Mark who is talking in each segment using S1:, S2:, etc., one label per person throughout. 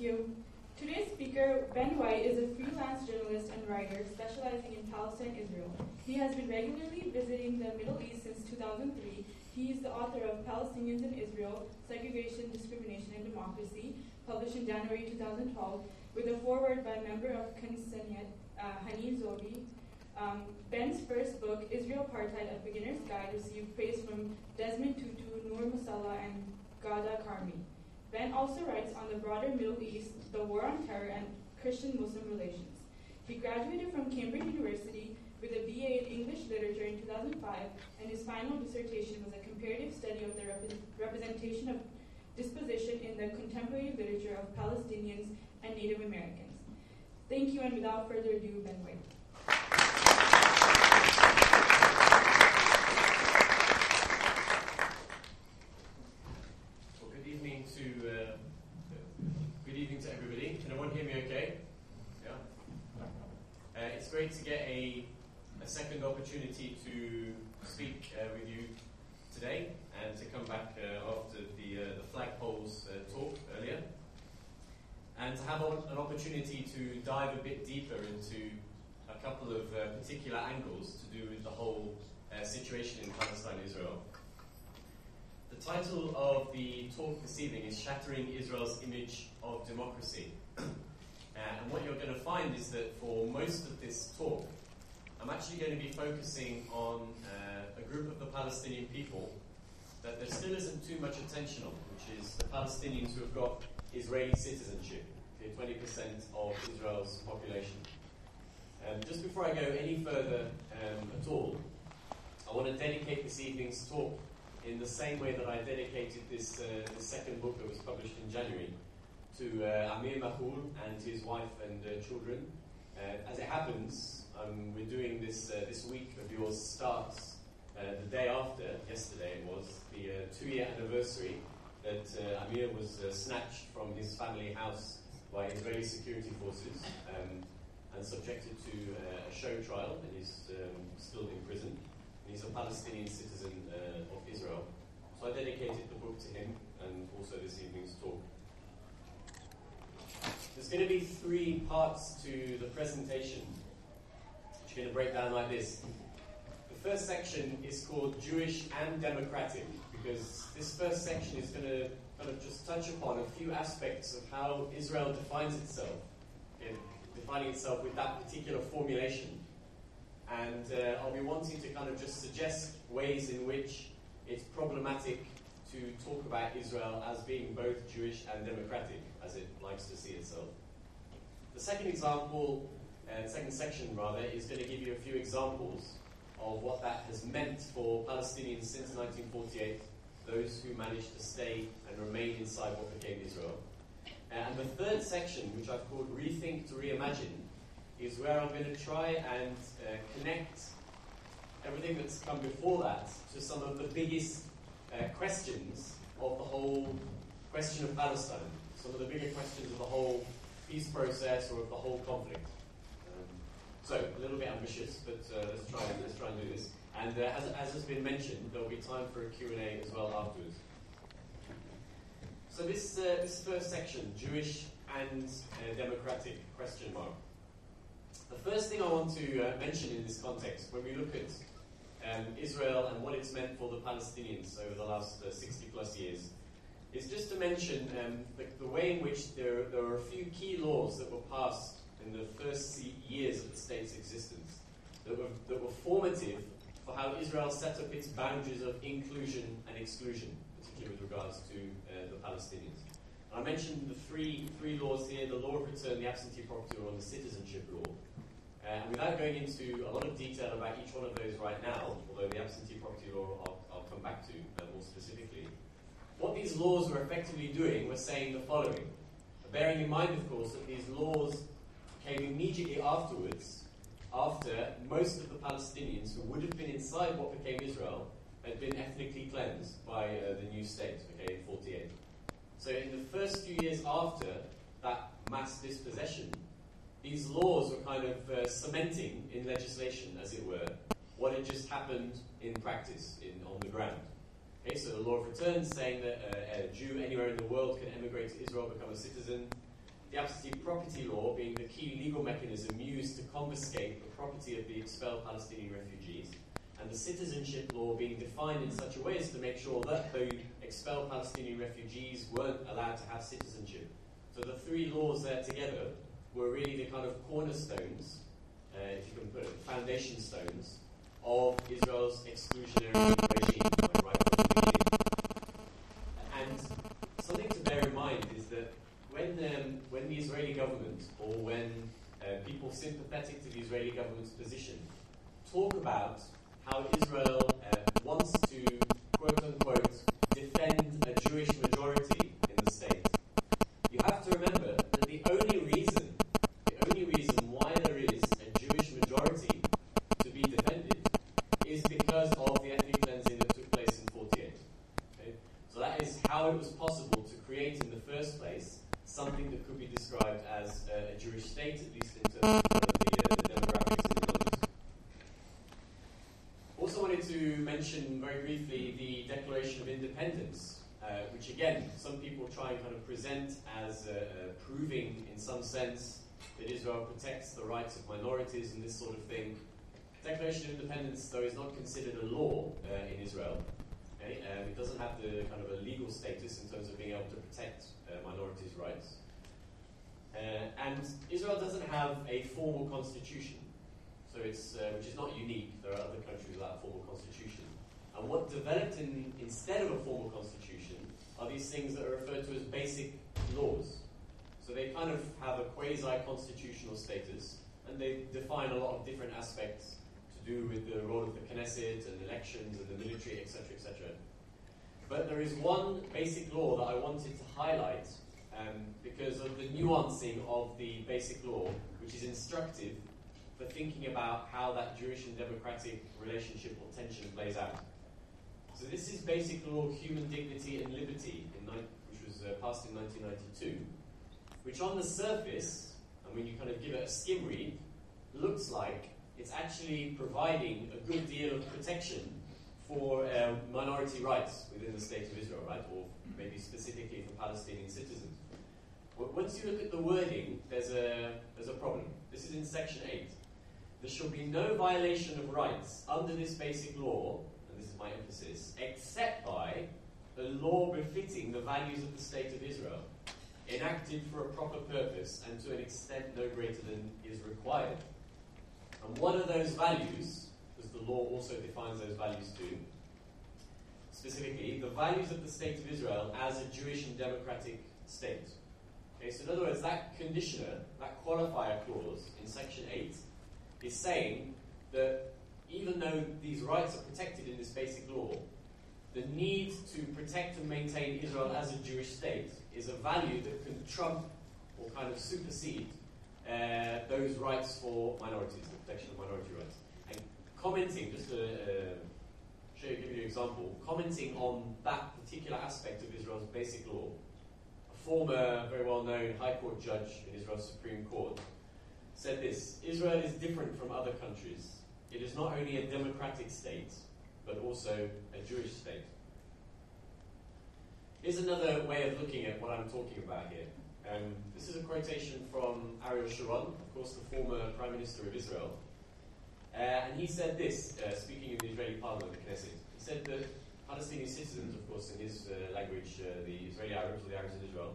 S1: You. Today's speaker, Ben White, is a freelance journalist and writer specializing in Palestine Israel. He has been regularly visiting the Middle East since 2003. He is the author of Palestinians in Israel Segregation, Discrimination, and Democracy, published in January 2012, with a foreword by member of Knesset, uh, Zoabi. Um, Ben's first book, Israel Apartheid, A Beginner's Guide, received praise from Desmond Tutu, Nur Masalha, and Ghada Karmi. Ben also writes on the broader Middle East, the war on terror, and Christian Muslim relations. He graduated from Cambridge University with a BA in English Literature in 2005, and his final dissertation was a comparative study of the rep- representation of dispossession in the contemporary literature of Palestinians and Native Americans. Thank you, and without further ado, Ben White.
S2: Well, good evening to uh, good evening to everybody. Can everyone hear me? Okay? Yeah. Uh, it's great to get a, a second opportunity to speak uh, with you today and to come back uh, after the uh, the flagpoles uh, talk earlier, and to have an opportunity to dive a bit deeper into a couple of uh, particular angles to do with the whole uh, situation in Palestine, Israel. The title of the is Shattering Israel's Image of Democracy. Uh, and what you're going to find is that for most of this talk, I'm actually going to be focusing on uh, a group of the Palestinian people that there still isn't too much attention on, which is the Palestinians who have got Israeli citizenship, okay, 20% of Israel's population. Um, just before I go any further um, at all, I want to dedicate this evening's talk in the same way that I dedicated this, uh, this second book that was published in January to uh, Amir Mahmoud and his wife and uh, children. Uh, as it happens, um, we're doing this, uh, this week of yours starts uh, the day after, yesterday was, the two year anniversary that Amir was snatched from his family house by Israeli security forces um, and subjected to a show trial and is um, still in prison. He's a Palestinian citizen uh, of Israel. So I dedicated the book to him and also this evening's talk. There's going to be three parts to the presentation, which are going to break down like this. The first section is called Jewish and Democratic, because this first section is going to kind of just touch upon a few aspects of how Israel defines itself, in defining itself with that particular formulation and uh, I'll be wanting to kind of just suggest ways in which it's problematic to talk about Israel as being both Jewish and democratic, as it likes to see itself. The second example, uh, second section rather, is going to give you a few examples of what that has meant for Palestinians since 1948, those who managed to stay and remain inside what became Israel. Uh, and the third section, which I've called Rethink to Reimagine, is where I'm going to try and uh, connect everything that's come before that to some of the biggest uh, questions of the whole question of Palestine, some of the bigger questions of the whole peace process or of the whole conflict. Um, so a little bit ambitious, but uh, let's try and let's try and do this. And uh, as, as has been mentioned, there'll be time for a Q&A as well afterwards. So this uh, this first section, Jewish and uh, democratic question mark. The first thing I want to uh, mention in this context, when we look at um, Israel and what it's meant for the Palestinians over the last uh, 60 plus years, is just to mention um, the, the, way in which there, there are a few key laws that were passed in the first years of the state's existence that were, that were formative for how Israel set up its boundaries of inclusion and exclusion, particularly with regards to uh, the Palestinians. And I mentioned the three, three laws here the law of return, the absentee property law, and the citizenship law. And without going into a lot of detail about each one of those right now, although the absentee property law I'll, I'll come back to uh, more specifically, what these laws were effectively doing was saying the following. Bearing in mind, of course, that these laws came immediately afterwards, after most of the Palestinians who would have been inside what became Israel had been ethnically cleansed by uh, the new state, okay, in 48. So in the first few years after that mass dispossession, these laws were kind of uh, cementing in legislation, as it were, what had just happened in practice, in, on the ground. Okay, so the law of return saying that uh, a Jew anywhere in the world can emigrate to Israel, become a citizen. the absentee property law being the key legal mechanism used to confiscate the property of the expelled Palestinian refugees, and the citizenship law being defined in such a way as to make sure that the expelled Palestinian refugees weren't allowed to have citizenship. So the three laws there together were really the kind of cornerstones, uh, if you can put it, foundation stones of Israel's exclusionary regime, right the. And something to bear in mind is that when, um, when the Israeli government or when uh, people sympathetic to the Israeli government's position talk about how Israel uh, wants to, quote unquote, defend a Jewish majority in the state, you have to remember that the only reason, the only reason why there is a Jewish majority to be defended is because of the ethnic cleansing that took place in 48. Okay? So that is how it was possible to create in the first place something that could be described as a, a Jewish state, at least in terms of the, uh, the demographics and the numbers. Also wanted to mention very briefly the Declaration of Independence, uh, which again, try and kind of present as uh, uh, proving, in some sense, that Israel protects the rights of minorities and this sort of thing. Declaration of Independence, though, is not considered a law uh, in Israel. Okay? Um, it doesn't have the kind of a legal status in terms of being able to protect uh, minorities' rights. Uh, and Israel doesn't have a formal constitution, so it's uh, which is not unique. There are other countries without a formal constitution. And what developed in, instead of a formal constitution are these things that are referred to as basic laws. So they kind of have a quasi-constitutional status, and they define a lot of different aspects to do with the role of the Knesset and elections and the military, etc., etc. But there is one basic law that I wanted to highlight um, because of the nuancing of the basic law, which is instructive for thinking about how that Jewish and democratic relationship or tension plays out. So this is basic law, human dignity and liberty, which was uh, passed in 1992, which on the surface, and when you kind of give it a skim read, looks like it's actually providing a good deal of protection for uh, minority rights within the state of Israel, right? Or maybe specifically for Palestinian citizens. But once you look at the wording, there's a, there's a problem. This is in section 8. There shall be no violation of rights under this basic law, my emphasis, except by a law befitting the values of the state of Israel, enacted for a proper purpose and to an extent no greater than is required. And what are those values? Because the law also defines those values too. Specifically, the values of the state of Israel as a Jewish and democratic state. Okay, so in other words, that conditioner, that qualifier clause in section 8 is saying that even though these rights are protected in this basic law, the need to protect and maintain Israel as a Jewish state is a value that can trump or kind of supersede uh, those rights for minorities, the protection of minority rights. And commenting, just to uh, show you, give you an example, commenting on that particular aspect of Israel's basic law, a former, very well known High Court judge in Israel's Supreme Court said this Israel is different from other countries. It is not only a democratic state, but also a Jewish state. Here's another way of looking at what I'm talking about here. Um, this is a quotation from Ariel Sharon, of course, the former Prime Minister of Israel. Uh, and he said this, uh, speaking in the Israeli parliament, the Knesset. He said that Palestinian citizens, of course, in his uh, language, uh, the Israeli Arabs or the Arabs in Israel,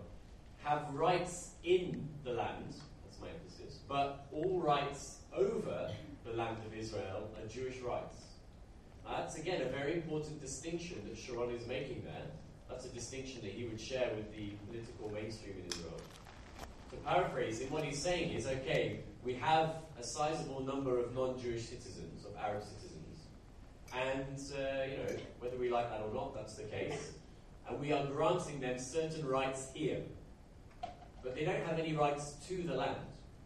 S2: have rights in the land, that's my emphasis, but all rights over the land of Israel are Jewish rights. Now, that's again a very important distinction that Sharon is making there. That's a distinction that he would share with the political mainstream in Israel. To paraphrase him, what he's saying is okay, we have a sizable number of non Jewish citizens, of Arab citizens. And, uh, you know, whether we like that or not, that's the case. And we are granting them certain rights here. But they don't have any rights to the land,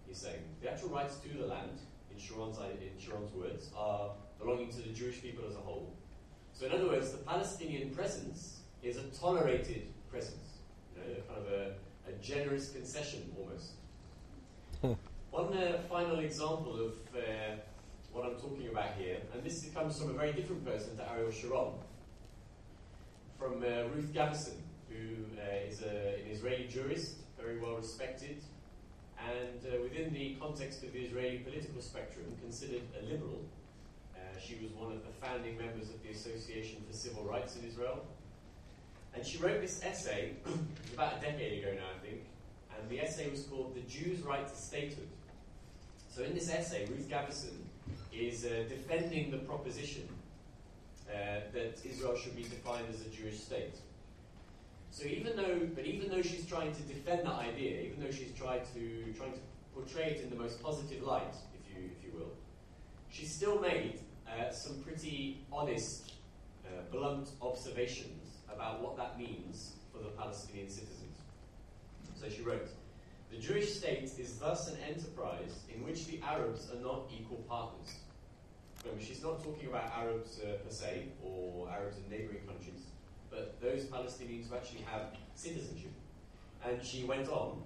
S2: he's saying. The actual rights to the land, in Sharon's, in Sharon's words, are belonging to the Jewish people as a whole. So, in other words, the Palestinian presence is a tolerated presence, you know, kind of a, a generous concession almost. One uh, final example of uh, what I'm talking about here, and this comes from a very different person to Ariel Sharon, from uh, Ruth Gavison, who uh, is a, an Israeli jurist, very well respected, and uh, within the context of the Israeli political spectrum, considered a liberal. Uh, she was one of the founding members of the Association for Civil Rights in Israel. And she wrote this essay about a decade ago now, I think, and the essay was called The Jews' Right to Statehood. So in this essay, Ruth Gavison is uh, defending the proposition uh, that Israel should be defined as a Jewish state. So even though, but even though she's trying to defend that idea, even though she's tried to trying to portray it in the most positive light, if you if you will, she's still made uh, some pretty honest, uh, blunt observations about what that means for the Palestinian citizens. So she wrote. The Jewish state is thus an enterprise in which the Arabs are not equal partners. Remember, she's not talking about Arabs uh, per se or Arabs in neighboring countries, but those Palestinians who actually have citizenship. And she went on,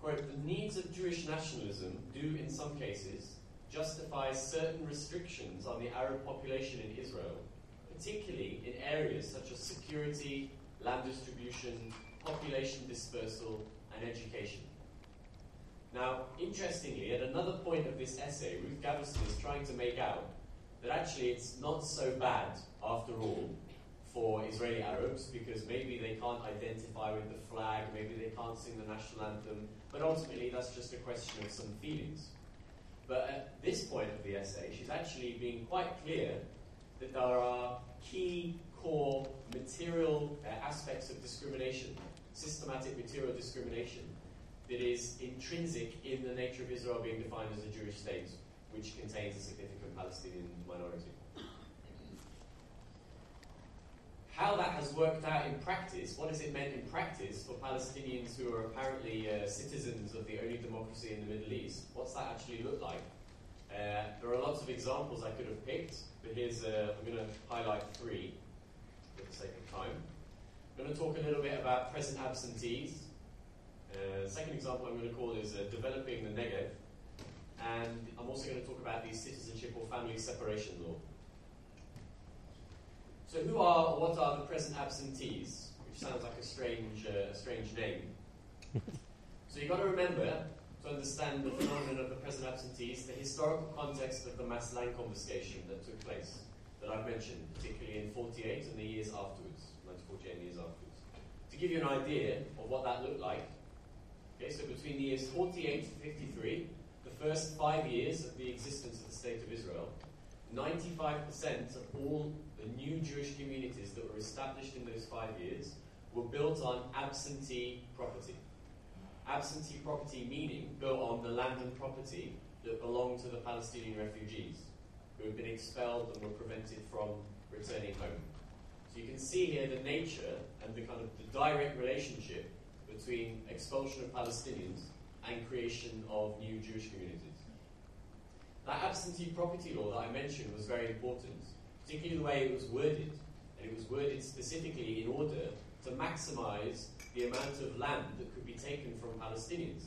S2: quote, the needs of Jewish nationalism do in some cases justify certain restrictions on the Arab population in Israel, particularly in areas such as security, land distribution, population dispersal, and education. Now, interestingly, at another point of this essay, Ruth Gavison is trying to make out that actually it's not so bad, after all, for Israeli Arabs because maybe they can't identify with the flag, maybe they can't sing the national anthem, but ultimately that's just a question of some feelings. But at this point of the essay, she's actually being quite clear that there are key core material uh, aspects of discrimination systematic material discrimination that is intrinsic in the nature of Israel being defined as a Jewish state, which contains a significant Palestinian minority. How that has worked out in practice, what has it meant in practice for Palestinians who are apparently uh, citizens of the only democracy in the Middle East? What's that actually look like? Uh, there are lots of examples I could have picked, but here's, uh, I'm going to highlight three for the sake of time. I'm going to talk a little bit about present absentees. Uh, second example I'm going to call is uh, developing the Negev. And I'm also going to talk about the citizenship or family separation law. So, who are or what are the present absentees? Which sounds like a strange, uh, a strange name. so, you've got to remember to understand the phenomenon of the present absentees, the historical context of the mass land confiscation that took place, that I've mentioned, particularly in 48 and the years afterwards. 48 years afterwards. To give you an idea of what that looked like, okay, so between the years 48 to 53, the first five years of the existence of the State of Israel, 95% of all the new Jewish communities that were established in those five years were built on absentee property. Absentee property meaning built on the land and property that belonged to the Palestinian refugees who had been expelled and were prevented from returning home. So you can see here the nature and the kind of the direct relationship between expulsion of Palestinians and creation of new Jewish communities. That absentee property law that I mentioned was very important, particularly the way it was worded. And it was worded specifically in order to maximize the amount of land that could be taken from Palestinians.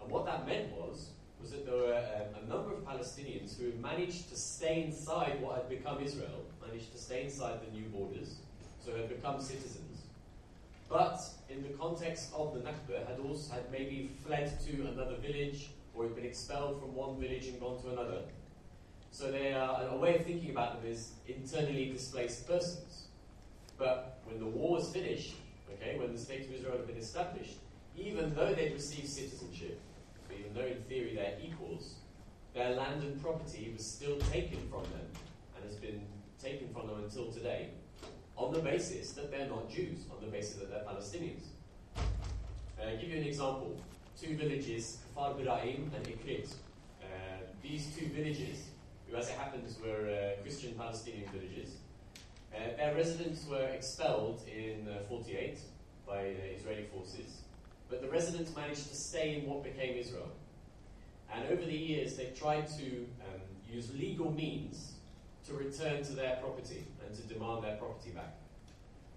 S2: And what that meant was, was that there were um, a number of Palestinians who had managed to stay inside what had become Israel, managed to stay inside the new borders, so had become citizens, but in the context of the Nakba had also had maybe fled to another village or had been expelled from one village and gone to another. So they are, a way of thinking about them is internally displaced persons. But when the war was finished, okay, when the state of Israel had been established, even though they'd received citizenship, even though in theory they're equals, their land and property was still taken from them and has been taken from them until today on the basis that they're not Jews, on the basis that they're Palestinians. Uh, I'll give you an example. Two villages, Kfar Bir'im and Ikrit. Uh, these two villages, who as it happens were uh, Christian Palestinian villages, uh, their residents were expelled in uh, 48 by Israeli forces, but the residents managed to stay in what became Israel. And over the years, they've tried to um, use legal means to return to their property and to demand their property back.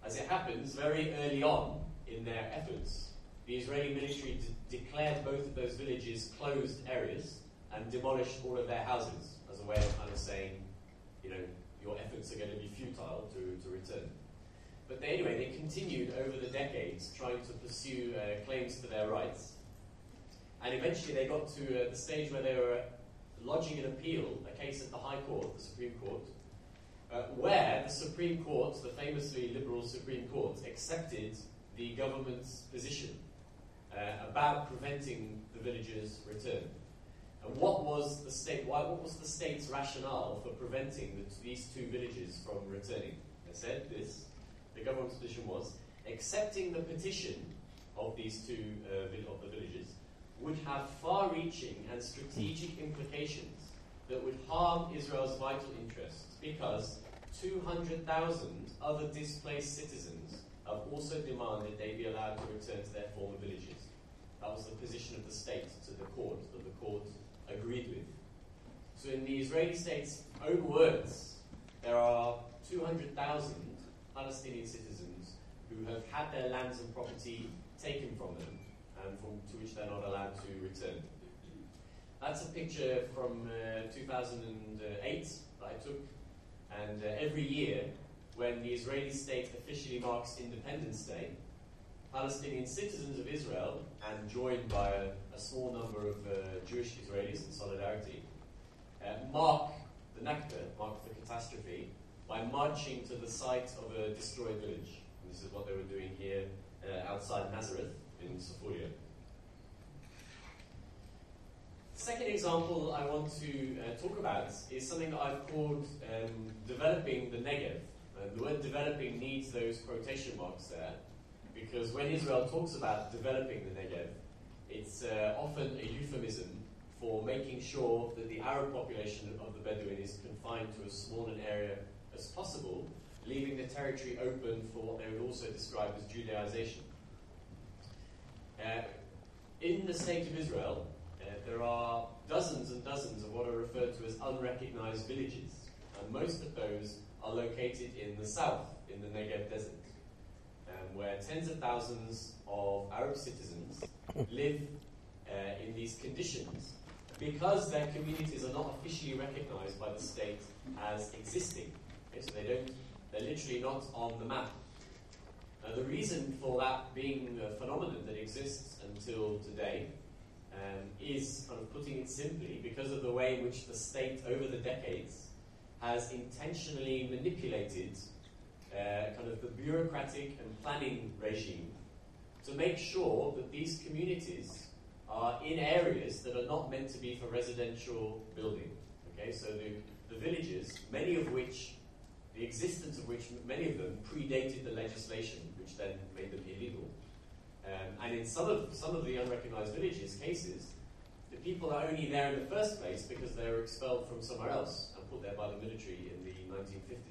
S2: As it happens, very early on in their efforts, the Israeli military de- declared both of those villages closed areas and demolished all of their houses as a way of kind of saying, you know, your efforts are going to be futile to, to return. But they, anyway, they continued over the decades trying to pursue uh, claims to their rights. and eventually they got to uh, the stage where they were lodging an appeal, a case at the High Court, the Supreme Court, uh, where the Supreme Court, the famously liberal Supreme Court, accepted the government's position uh, about preventing the villagers' return. And what was the state? Why, what was the state's rationale for preventing the, these two villages from returning? They said this. The government's position was accepting the petition of these two uh, of the villages would have far-reaching and strategic implications that would harm Israel's vital interests because 200,000 other displaced citizens have also demanded they be allowed to return to their former villages. That was the position of the state to the court that the court agreed with. So, in the Israeli state's own words, there are 200,000 Palestinian citizens who have had their lands and property taken from them and from, to which they're not allowed to return. That's a picture from uh, 2008 that I took, and uh, every year, when the Israeli state officially marks Independence Day, Palestinian citizens of Israel, and joined by a, a small number of uh, Jewish Israelis in solidarity, uh, mark the Nakba, mark the catastrophe, by marching to the site of a destroyed village. And this is what they were doing here uh, outside Nazareth in Seforia. Second example I want to uh, talk about is something that I've called um, developing the Negev. And the word developing needs those quotation marks there because when Israel talks about developing the Negev, it's uh, often a euphemism for making sure that the Arab population of the Bedouin is confined to as small an area as possible, leaving the territory open for what they would also describe as Judaization. Uh, in the state of Israel, uh, there are dozens and dozens of what are referred to as unrecognized villages, and most of those are located in the south, in the Negev desert um, where tens of thousands of Arab citizens live uh, in these conditions because their communities are not officially recognized by the state as existing. Okay, so they don't, they're literally not on the map. Now, the reason for that being a phenomenon that exists until today um, is, kind of putting it simply, because of the way in which the state over the decades has intentionally manipulated uh, kind of the bureaucratic and planning regime to make sure that these communities are in areas that are not meant to be for residential building. Okay, so the, the villages, many of which, the existence of which, many of them predated the legislation, which then made them illegal. Um, and in some of, some of the unrecognized villages cases, the people are only there in the first place because they were expelled from somewhere else and put there by the military in the 1950s.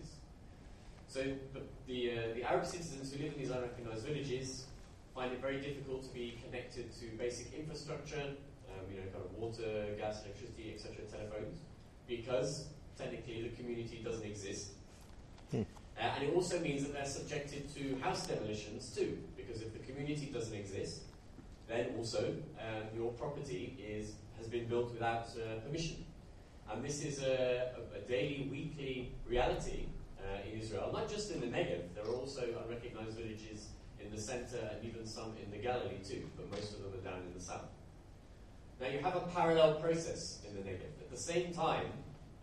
S2: So the, the, uh, the Arab citizens who live in these unrecognized villages find it very difficult to be connected to basic infrastructure, um, you know, kind of water, gas, electricity, etc., telephones, because technically the community doesn't exist. Hmm. Uh, and it also means that they're subjected to house demolitions too, because if the community doesn't exist, then also um, your property is has been built without uh, permission. And this is a, a, a daily, weekly reality uh, in Israel, not just in the Negev, there are also unrecognized villages in the center and even some in the Galilee too, but most of them are down in the south. Now you have a parallel process in the Negev. At the same time,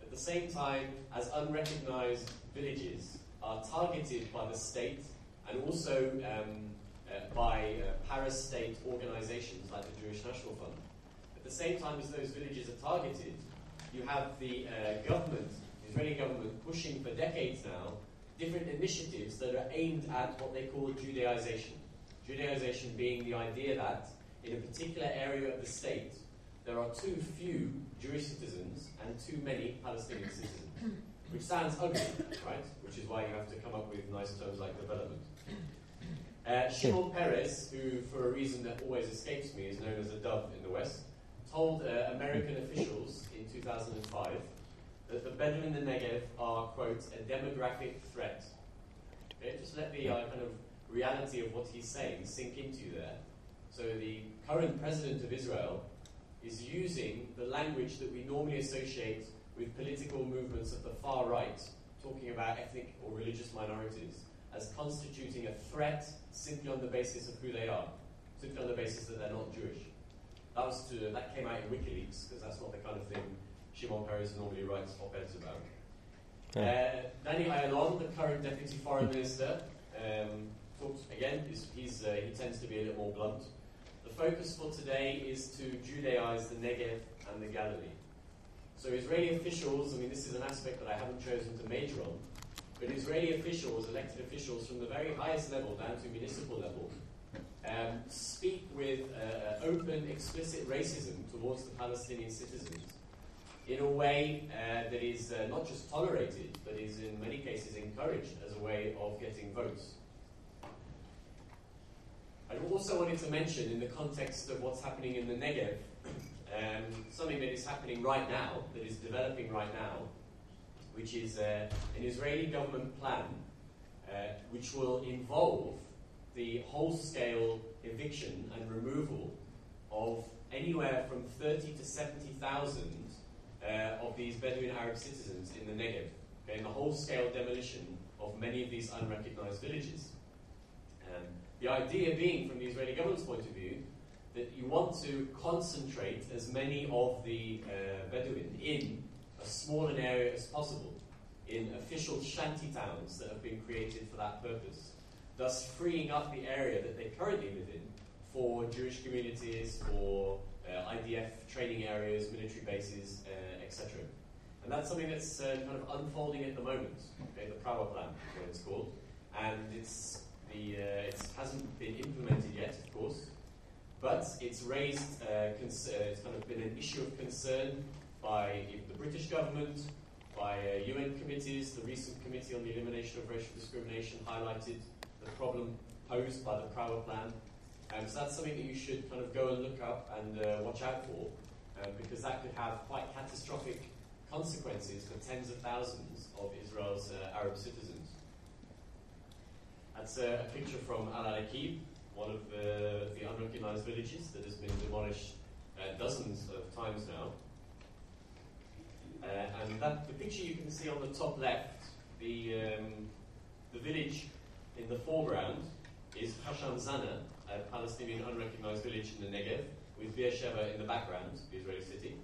S2: at the same time as unrecognized villages are targeted by the state and also um, uh, by uh, parastate organizations like the Jewish National Fund. At the same time as those villages are targeted, you have the uh, government Israeli government pushing for decades now different initiatives that are aimed at what they call Judaization. Judaization being the idea that in a particular area of the state, there are too few Jewish citizens and too many Palestinian citizens. Which sounds ugly, right? Which is why you have to come up with nice terms like development. Uh, Shimon Peres, who for a reason that always escapes me is known as a dove in the West, told uh, American officials in 2005 that the Bedouin in the Negev are, quote, a demographic threat. Okay, just let the uh, kind of reality of what he's saying sink into you there. So the current president of Israel is using the language that we normally associate with political movements of the far right, talking about ethnic or religious minorities, as constituting a threat simply on the basis of who they are, simply on the basis that they're not Jewish. That was to, that came out in WikiLeaks because that's not the kind of thing Shimon Peres normally writes op-eds about. Uh, Danny Ayalon, the current deputy foreign minister, um, talks again. He's, he's uh, he tends to be a little more blunt. The focus for today is to Judaize the Negev and the Galilee. So Israeli officials, I mean, this is an aspect that I haven't chosen to major on, but Israeli officials, elected officials from the very highest level down to municipal level, um, speak with uh, open, explicit racism towards the Palestinian citizens in a way uh, that is uh, not just tolerated, but is in many cases encouraged as a way of getting votes. I also wanted to mention, in the context of what's happening in the Negev, um, something that is happening right now, that is developing right now, which is uh, an Israeli government plan uh, which will involve the whole scale eviction and removal of anywhere from 30 to 70,000 uh, of these Bedouin Arab citizens in the Negev, okay, and the whole scale demolition of many of these unrecognized villages. Um, the idea being, from the Israeli government's point of view, that you want to concentrate as many of the uh, Bedouin in as small an area as possible in official shanty towns that have been created for that purpose, thus freeing up the area that they currently live in for Jewish communities, for uh, IDF training areas, military bases, uh, etc. And that's something that's uh, kind of unfolding at the moment. Okay, the Prawer Plan is what it's called, and it's the uh, it hasn't been implemented yet, of course, but it's raised. Uh, cons- uh, it's kind of been an issue of concern by the British government, by UN committees. The recent Committee on the Elimination of Racial Discrimination highlighted the problem posed by the Prawer Plan. Um, so that's something that you should kind of go and look up and uh, watch out for, um, because that could have quite catastrophic consequences for tens of thousands of Israel's uh, Arab citizens. That's uh, a picture from Al Araqib, one of the, the unrecognized villages that has been demolished uh, dozens of times now. Uh, and that, the picture you can see on the top left, the, um, the village in the foreground is Hashem Zaneh, a Palestinian unrecognized village in the Negev, with Beersheba in the background, the Israeli city.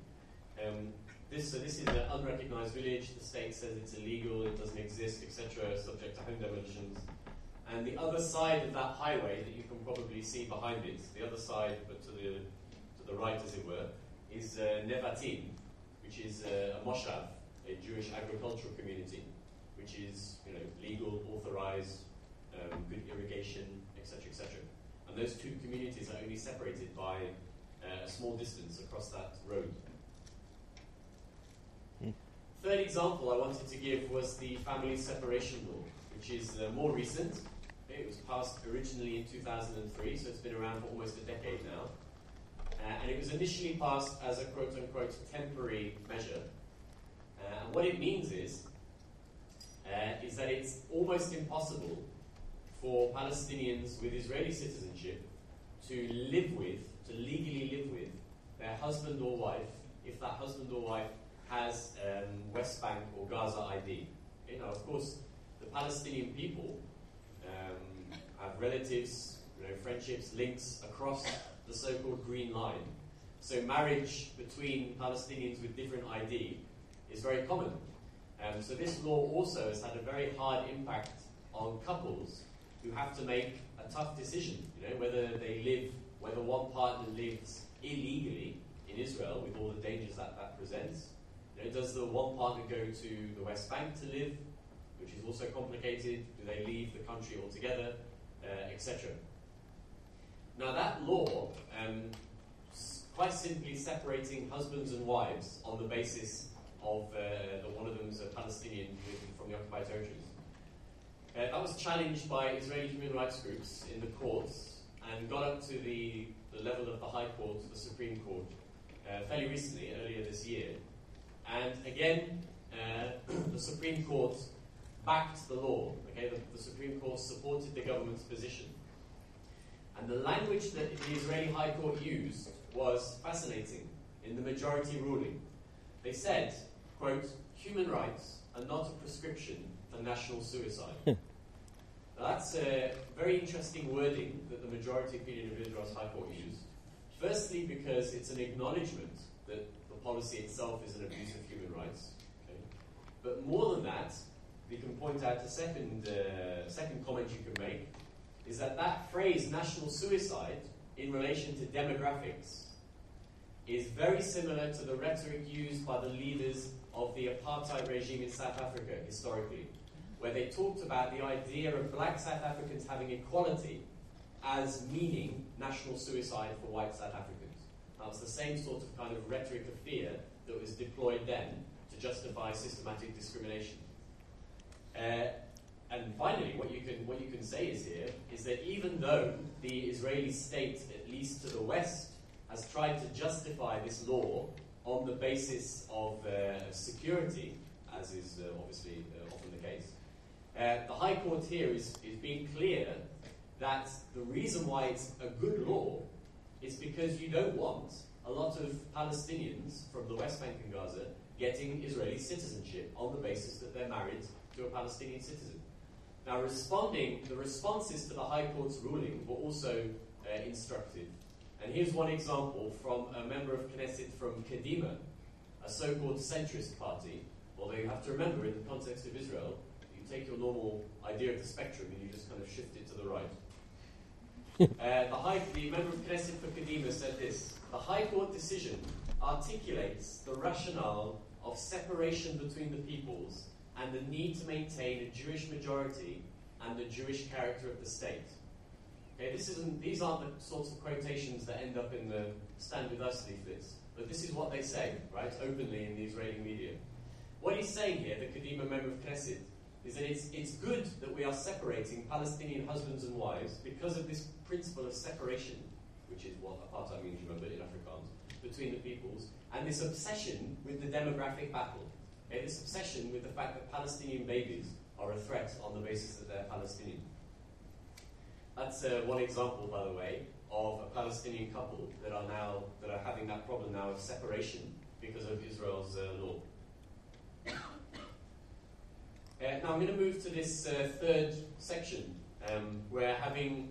S2: Um, this, so this is an unrecognized village. The state says it's illegal, it doesn't exist, etc., subject to home demolitions. And the other side of that highway that you can probably see behind it, the other side, but to the, to the right, as it were, is uh, Nevatim, which is uh, a moshav, a Jewish agricultural community, which is you know legal, authorized, um, good irrigation, etc., etc. And those two communities are only separated by uh, a small distance across that road.
S3: Hmm.
S2: Third example I wanted to give was the family separation law, which is uh, more recent. It was passed originally in 2003, so it's been around for almost a decade now. Uh, and it was initially passed as a quote unquote temporary measure. Uh, and what it means is, uh, is that it's almost impossible for Palestinians with Israeli citizenship to live with, to legally live with, their husband or wife, if that husband or wife has um, West Bank or Gaza ID. You know, of course, the Palestinian people um, have relatives, you know, friendships, links across the so-called Green Line. So marriage between Palestinians with different ID is very common. Um, so this law also has had a very hard impact on couples who have to make a tough decision, you know, whether they live, whether one partner lives illegally in Israel with all the dangers that that presents. You know, does the one partner go to the West Bank to live, which is also complicated? Do they leave the country altogether, uh, etc. Now that law, um, quite simply separating husbands and wives on the basis of uh, that one of them is a Palestinian from the occupied territories. Uh, that was challenged by Israeli human rights groups in the courts and got up to the, the level of the High Court, the Supreme Court, uh, fairly recently, earlier this year. And again, uh, the Supreme Court backed the law. Okay, the, the Supreme Court supported the government's position. And the language that the Israeli High Court used was fascinating in the majority ruling. They said, quote, human rights are not a prescription for national suicide. now that's a very interesting wording that the majority opinion of Israel's High Court used. Firstly, because it's an acknowledgement that the policy itself is an abuse of human rights. Okay? But more than that, we can point out a second, uh, second comment you can make is that that phrase, national suicide, in relation to demographics, is very similar to the rhetoric used by the leaders of the apartheid regime in South Africa historically, where they talked about the idea of black South Africans having equality as meaning national suicide for white South Africans. That was the same sort of kind of rhetoric of fear that was deployed then to justify systematic discrimination. Uh, and finally, what you can what you can say is here is that even though the Israeli state, at least to the west, has tried to justify this law on the basis of uh, security, as is uh, obviously uh, often the case, uh, the High Court here is, is being clear that the reason why it's a good law is because you don't want a lot of Palestinians from the West Bank and Gaza getting Israeli citizenship on the basis that they're married to a Palestinian citizen. Now, responding, the responses to the High Court's ruling were also uh, instructive. And here's one example from a member of Knesset from Kadima, a so called centrist party. Although you have to remember, in the context of Israel, take your normal idea of the spectrum and you just kind of shift it to the right. uh, the, High, the member of Knesset for Kadima said this The High Court decision articulates the rationale of separation between the peoples and the need to maintain a Jewish majority and the Jewish character of the state. Okay, this isn't, these aren't the sorts of quotations that end up in the Stand With Us leaflets, but this is what they say, right, openly in the Israeli media. What he's saying here, the Kadima member of Knesset, is that it's, it's good that we are separating Palestinian husbands and wives because of this principle of separation, which is what apartheid means, remember, in Afrikaans, between the peoples, and this obsession with the demographic battle. Okay, this obsession with the fact that Palestinian babies are a threat on the basis that they're Palestinian. That's uh, one example, by the way, of a Palestinian couple that are now that are having that problem now of separation because of Israel's uh, law. Uh, now I'm going to move to this uh, third section, um, where having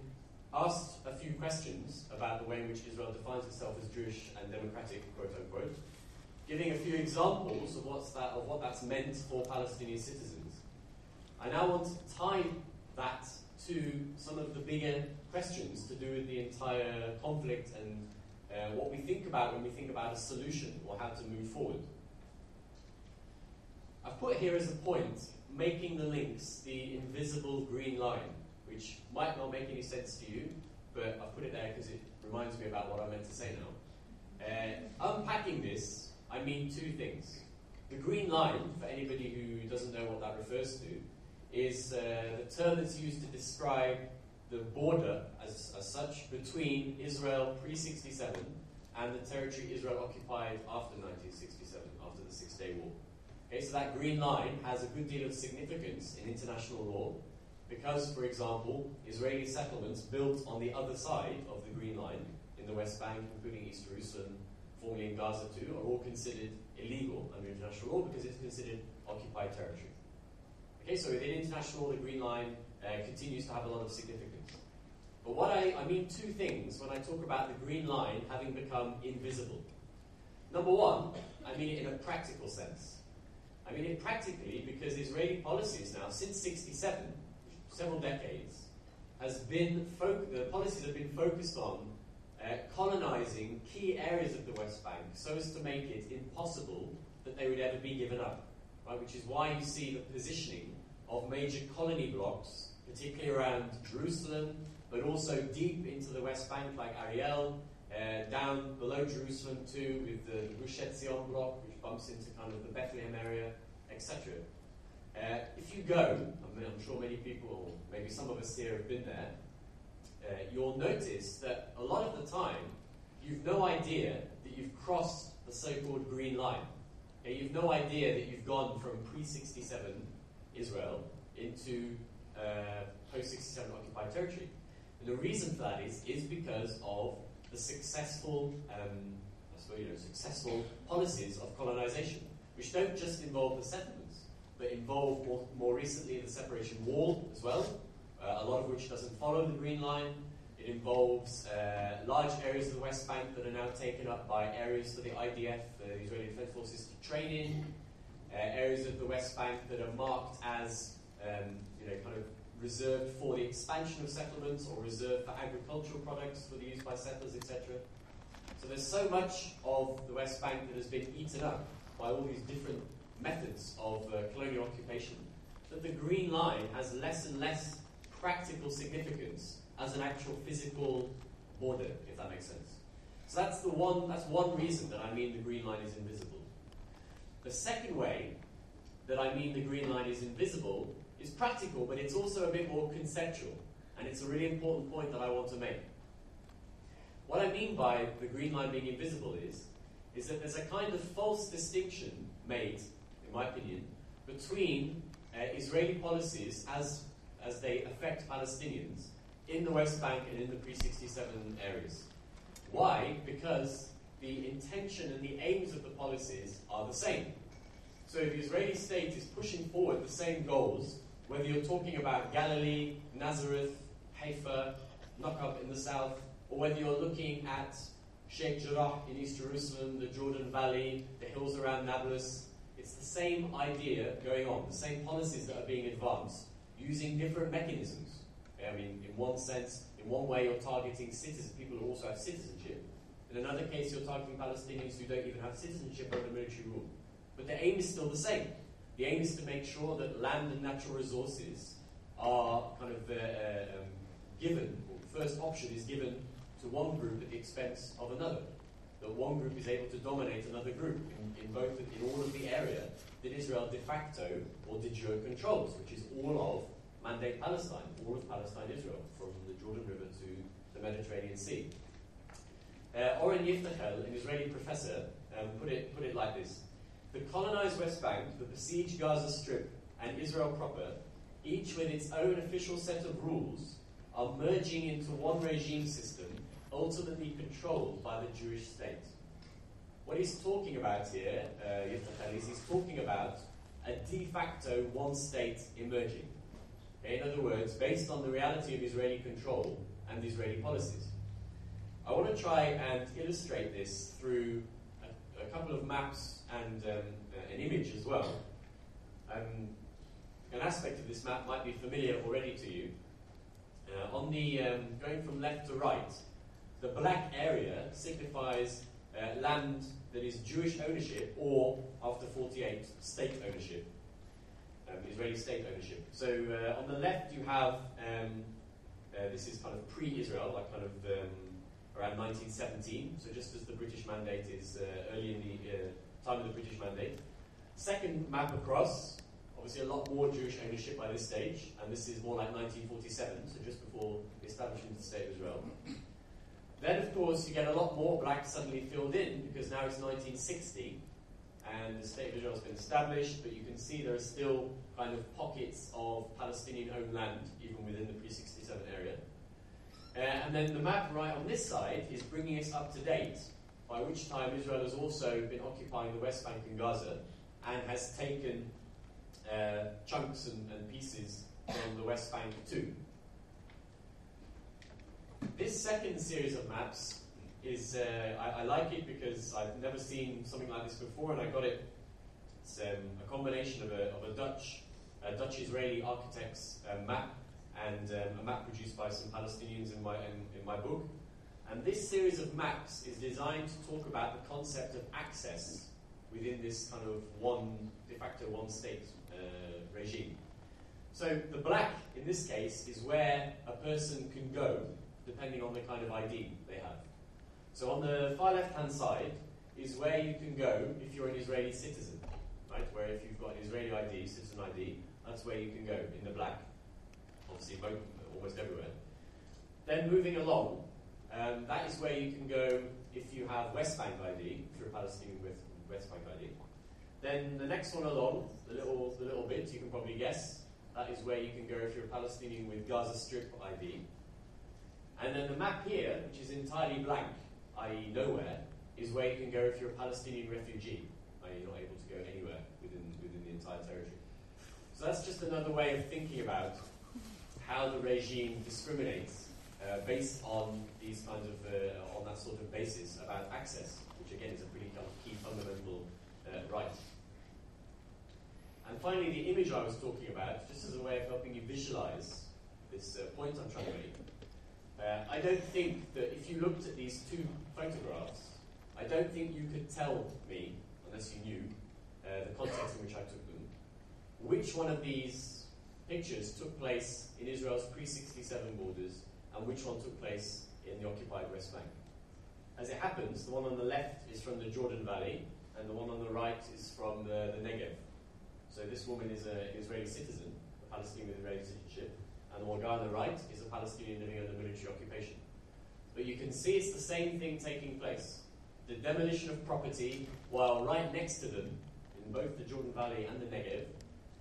S2: asked a few questions about the way in which Israel defines itself as Jewish and democratic, quote unquote, giving a few examples of what's that of what that's meant for Palestinian citizens. I now want to tie that to some of the bigger questions to do with the entire conflict and uh, what we think about when we think about a solution or how to move forward. I've put here as a point making the links the invisible green line, which might not make any sense to you, but I've put it there because it reminds me about what I meant to say now. Uh, unpacking this, I mean two things. The green line, for anybody who doesn't know what that refers to, is uh, the term that's used to describe the border as, as such between Israel pre 67 and the territory Israel occupied after 1967, after the Six Day War. Okay, so that green line has a good deal of significance in international law because, for example, Israeli settlements built on the other side of the green line in the West Bank, including East Jerusalem, formerly in Gaza too, are all considered illegal under international law because it's considered occupied territory. Okay, so within international law, the green line uh, continues to have a lot of significance. But what I, I mean two things when I talk about the green line having become invisible. Number one, I mean it in a practical sense. I mean it practically because Israeli policies now, since 67, several decades, has been fo- the policies have been focused on uh, colonizing key areas of the West Bank so as to make it impossible that they would ever be given up. Right? Which is why you see the positioning of major colony blocks, particularly around Jerusalem, but also deep into the West Bank, like Ariel, uh, down below Jerusalem too, with the, Gush Etzion block, which bumps into kind of the Bethlehem area, etc. Uh, if you go, I mean, I'm sure many people, maybe some of us here have been there, uh, you'll notice that a lot of the time you've no idea that you've crossed the so-called green line. You've no idea that you've gone from pre-67 Israel into uh, post-67 occupied territory. And the reason for that is, is because of the successful, um, suppose, you know, successful policies of colonization, which don't just involve the settlements, but involve more, more recently the separation wall as well, uh, a lot of which doesn't follow the green line. It involves uh, large areas of the West Bank that are now taken up by areas for the IDF, the Israeli Defense Forces, to train in, uh, areas of the West Bank that are marked as um, you know, kind of reserved for the expansion of settlements or reserved for agricultural products for the use by settlers, etc. So there's so much of the West Bank that has been eaten up by all these different methods of uh, colonial occupation that the Green Line has less and less practical significance as an actual physical border, if that makes sense. So that's the one. That's one reason that I mean the Green Line is invisible. The second way that I mean the Green Line is invisible is practical, but it's also a bit more conceptual, and it's a really important point that I want to make. What I mean by the Green Line being invisible is, is that there's a kind of false distinction made, in my opinion, between uh, Israeli policies as, as they affect Palestinians in the West Bank and in the pre 67 areas. Why? Because the intention and the aims of the policies are the same. So if the Israeli state is pushing forward the same goals, whether you're talking about Galilee, Nazareth, Haifa, Nakab in the south, or whether you're looking at Sheikh Jarrah in East Jerusalem, the Jordan Valley, the hills around Nablus, it's the same idea going on, the same policies that are being advanced, using different mechanisms. I mean, in one sense, in one way, you're targeting citizens, people who also have citizenship. In another case, you're targeting Palestinians who don't even have citizenship under military rule. But the aim is still the same. The aim is to make sure that land and natural resources are kind of uh, um, given, or first option is given to one group at the expense of another. That one group is able to dominate another group in, in both in all of the area that Israel de facto or de jure controls, which is all of mandate Palestine, all of Palestine Israel, from the Jordan River to the Mediterranean Sea. Uh, Oren Yiftachel, an Israeli professor, um, put, it, put it like this The colonized West Bank, the besieged Gaza Strip, and Israel proper, each with its own official set of rules, are merging into one regime system ultimately controlled by the Jewish state. What he's talking about here, uh, is he's talking about a de facto one state emerging. In other words, based on the reality of Israeli control and Israeli policies. I want to try and illustrate this through couple of maps and um, an image as well. Um, an aspect of this map might be familiar already to you. Uh, on the um, going from left to right, the black area signifies uh, land that is Jewish ownership or, after 48, state ownership um, Israeli state ownership. So uh, on the left you have, um, uh, this is kind of pre-Israel, like kind of um, around 1917, so just as the British mandate is uh, early in the uh, time of the British mandate. Second map across, obviously a lot more Jewish ownership by this stage, and this is more like 1947, so just before the establishment of the State of Israel. Then, of course, you get a lot more black suddenly filled in because now it's 1960, and the state of Israel has been established, but you can see there are still kind of pockets of Palestinian owned land, even within the pre 67 area. Uh, and then the map right on this side is bringing us up to date, by which time Israel has also been occupying the West Bank and Gaza and has taken uh, chunks and, and pieces from the West Bank too. This second series of maps is uh, I, I, like it because I've never seen something like this before, and I got it. It's um, a combination of a, of a Dutch, a Dutch Israeli architect's uh, map and um, a map produced by some Palestinians in my in, in, my book. And this series of maps is designed to talk about the concept of access within this kind of one de facto one state uh, regime. So the black in this case is where a person can go depending on the kind of ID they have. So on the far left-hand side is where you can go if you're an Israeli citizen, right? Where if you've got an Israeli ID, citizen ID, that's where you can go in the black. Obviously, almost everywhere. Then moving along, um, that is where you can go if you have West Bank ID, if you're a Palestinian with West Bank ID. Then the next one along, the little, the little bit, you can probably guess, that is where you can go if you're a Palestinian with Gaza Strip ID. And then the map here, which is entirely blank, i.e., nowhere, is where you can go if you're a Palestinian refugee, i.e., not able to go anywhere within, within the entire territory. So that's just another way of thinking about how the regime discriminates uh, based on these kinds of, uh, on that sort of basis about access, which again is a pretty key fundamental uh, right. And finally, the image I was talking about, just as a way of helping you visualize this uh, point I'm trying to make. Uh, I don't think that if you looked at these two photographs, I don't think you could tell me, unless you knew uh, the context in which I took them, which one of these pictures took place in Israel's pre 67 borders and which one took place in the occupied West Bank. As it happens, the one on the left is from the Jordan Valley, and the one on the right is from the, the Negev. So this woman is an Israeli citizen, a Palestinian with Israeli citizenship, and the one guy on the right is a Palestinian living under military occupation. But you can see it's the same thing taking place. The demolition of property, while right next to them, in both the Jordan Valley and the Negev,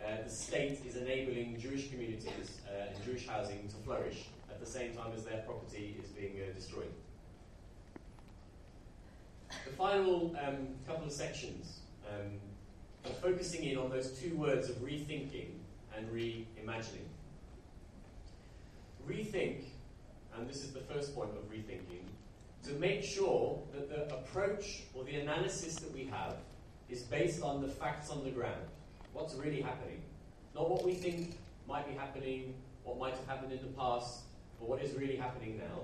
S2: uh, the state is enabling Jewish communities uh, and Jewish housing to flourish at the same time as their property is being uh, destroyed. The final um, couple of sections um, are focusing in on those two words of rethinking and reimagining. Rethink, and this is the first point of rethinking, to make sure that the approach or the analysis that we have is based on the facts on the ground. What's really happening? Not what we think might be happening, what might have happened in the past, but what is really happening now.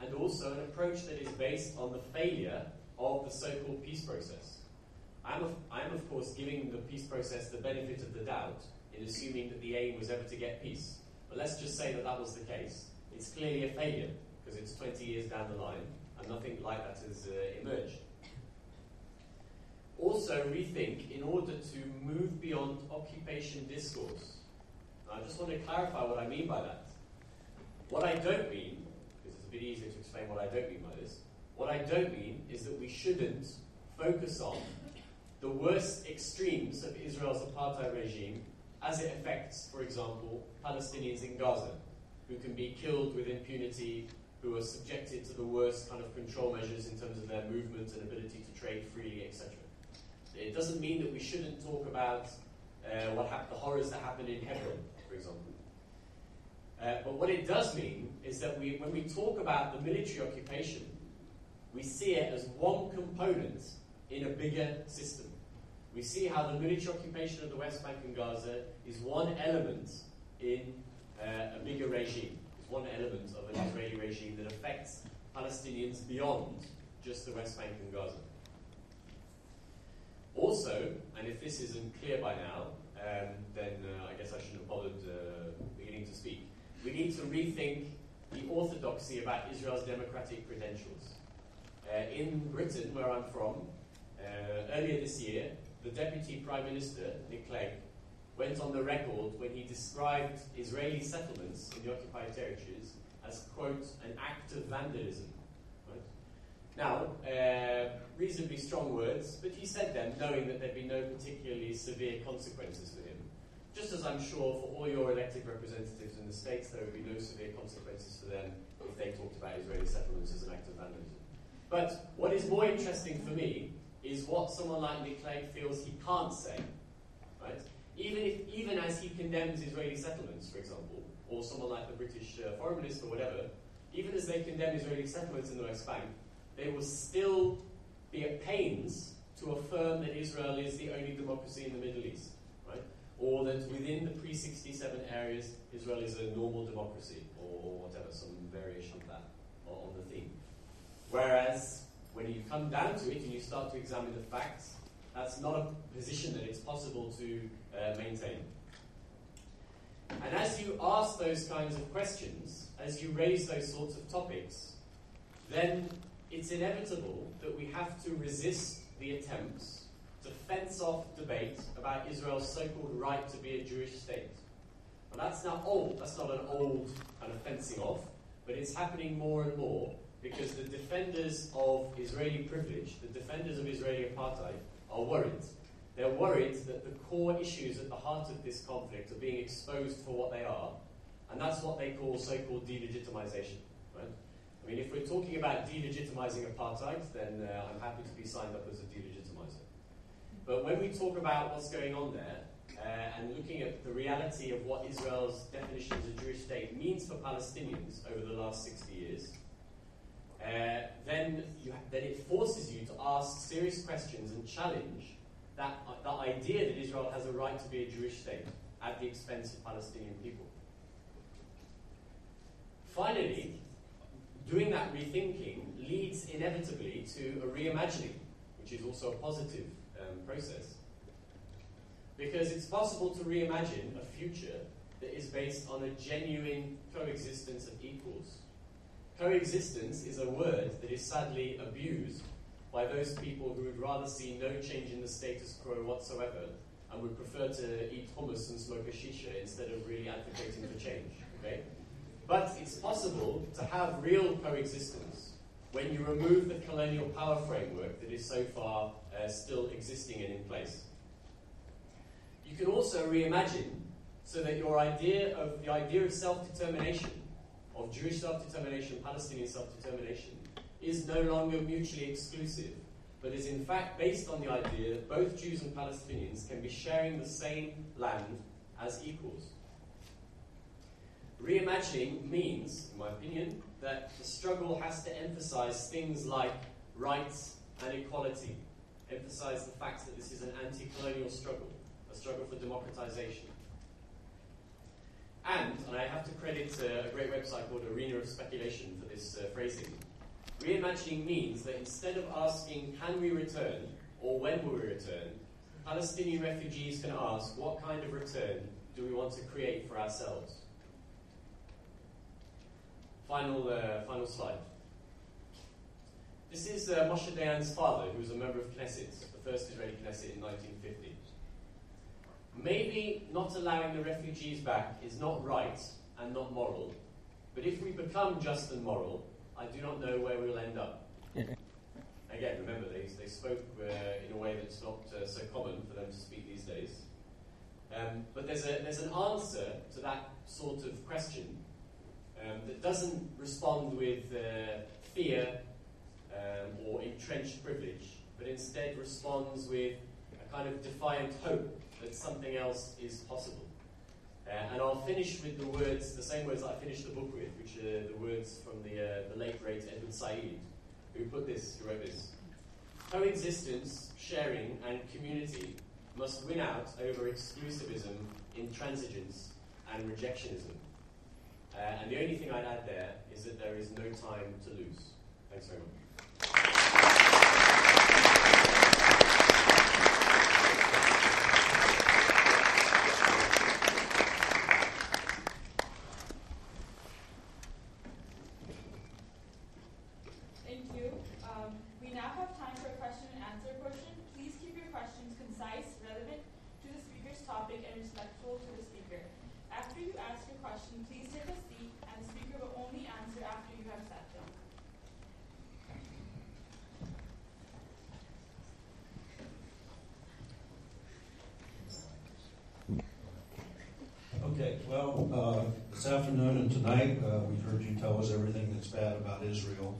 S2: And also an approach that is based on the failure of the so called peace process. I'm of, I'm, of course, giving the peace process the benefit of the doubt in assuming that the aim was ever to get peace. But let's just say that that was the case. It's clearly a failure because it's 20 years down the line and nothing like that has uh, emerged. Also, rethink in order to move beyond occupation discourse. Now, I just want to clarify what I mean by that. What I don't mean, because it's a bit easier to explain what I don't mean by this, what I don't mean is that we shouldn't focus on the worst extremes of Israel's apartheid regime as it affects, for example, Palestinians in Gaza, who can be killed with impunity, who are subjected to the worst kind of control measures in terms of their movement and ability to trade freely, etc. It doesn't mean that we shouldn't talk about uh, what the horrors that happened in Hebron, for example. Uh, but what it does mean is that we, when we talk about the military occupation, we see it as one component in a bigger system. We see how the military occupation of the West Bank and Gaza is one element in uh, a bigger regime. It's one element of an Israeli regime that affects Palestinians beyond just the West Bank and Gaza. Also, and if this isn't clear by now, um, then uh, I guess I shouldn't have bothered uh, beginning to speak. We need to rethink the orthodoxy about Israel's democratic credentials. Uh, in Britain, where I'm from, uh, earlier this year, the Deputy Prime Minister, Nick Clegg, went on the record when he described Israeli settlements in the occupied territories as, quote, an act of vandalism. Now, uh, reasonably strong words, but he said them knowing that there'd be no particularly severe consequences for him. Just as I'm sure for all your elected representatives in the States, there would be no severe consequences for them if they talked about Israeli settlements as an act of vandalism. But what is more interesting for me is what someone like Nick Clegg feels he can't say. Right? Even, if, even as he condemns Israeli settlements, for example, or someone like the British uh, Foreign Minister or whatever, even as they condemn Israeli settlements in the West Bank, they will still be at pains to affirm that Israel is the only democracy in the Middle East, right? Or that within the pre 67 areas, Israel is a normal democracy, or whatever, some variation of that on the theme. Whereas when you come down to it and you start to examine the facts, that's not a position that it's possible to uh, maintain. And as you ask those kinds of questions, as you raise those sorts of topics, then it's inevitable that we have to resist the attempts to fence off debate about Israel's so called right to be a Jewish state. Now, that's not old, that's not an old kind of fencing off, but it's happening more and more because the defenders of Israeli privilege, the defenders of Israeli apartheid, are worried. They're worried that the core issues at the heart of this conflict are being exposed for what they are, and that's what they call so called delegitimization. I mean, if we're talking about delegitimizing apartheid, then uh, I'm happy to be signed up as a delegitimizer. But when we talk about what's going on there, uh, and looking at the reality of what Israel's definition as a Jewish state means for Palestinians over the last 60 years, uh, then, you, then it forces you to ask serious questions and challenge that, uh, that idea that Israel has a right to be a Jewish state at the expense of Palestinian people. Finally, doing that rethinking leads inevitably to a reimagining, which is also a positive um, process. Because it's possible to reimagine a future that is based on a genuine coexistence of equals. Coexistence is a word that is sadly abused by those people who would rather see no change in the status quo whatsoever and would prefer to eat hummus and smoke a shisha instead of really advocating for change. Okay? But it's possible to have real coexistence when you remove the colonial power framework that is so far uh, still existing and in place. You can also reimagine so that your idea of the idea of self-determination, of Jewish self-determination, Palestinian self-determination, is no longer mutually exclusive, but is in fact based on the idea that both Jews and Palestinians can be sharing the same land as equals. Reimagining means, in my opinion, that the struggle has to emphasize things like rights and equality, emphasize the fact that this is an anti colonial struggle, a struggle for democratization. And, and I have to credit uh, a great website called Arena of Speculation for this uh, phrasing. Reimagining means that instead of asking, can we return, or when will we return, Palestinian refugees can ask, what kind of return do we want to create for ourselves? Final, uh, final slide. This is uh, Moshe Dayan's father, who was a member of Knesset, the first Israeli Knesset in 1950. Maybe not allowing the refugees back is not right and not moral, but if we become just and moral, I do not know where we'll end up. Again, remember, they, they spoke uh, in a way that's not uh, so common for them to speak these days. Um, but there's, a, there's an answer to that sort of question um, that doesn't respond with uh, fear um, or entrenched privilege, but instead responds with a kind of defiant hope that something else is possible. Uh, and I'll finish with the words, the same words I finished the book with, which are the words from the, uh, the late great Edward Said, who put this, who wrote this. Coexistence, sharing, and community must win out over exclusivism, intransigence, and rejectionism. Uh, and the only thing I'd add there is that there is no time to lose. Thanks very much.
S1: Thank you. Um, we now have time for a question and answer portion. Please keep your questions concise, relevant to the speaker's topic, and respectful to the speaker. After you ask your question, please take a seat, and the speaker will only answer after you have sat down.
S3: Okay, well, uh, this afternoon and tonight, uh, we've heard you tell us everything that's bad about Israel.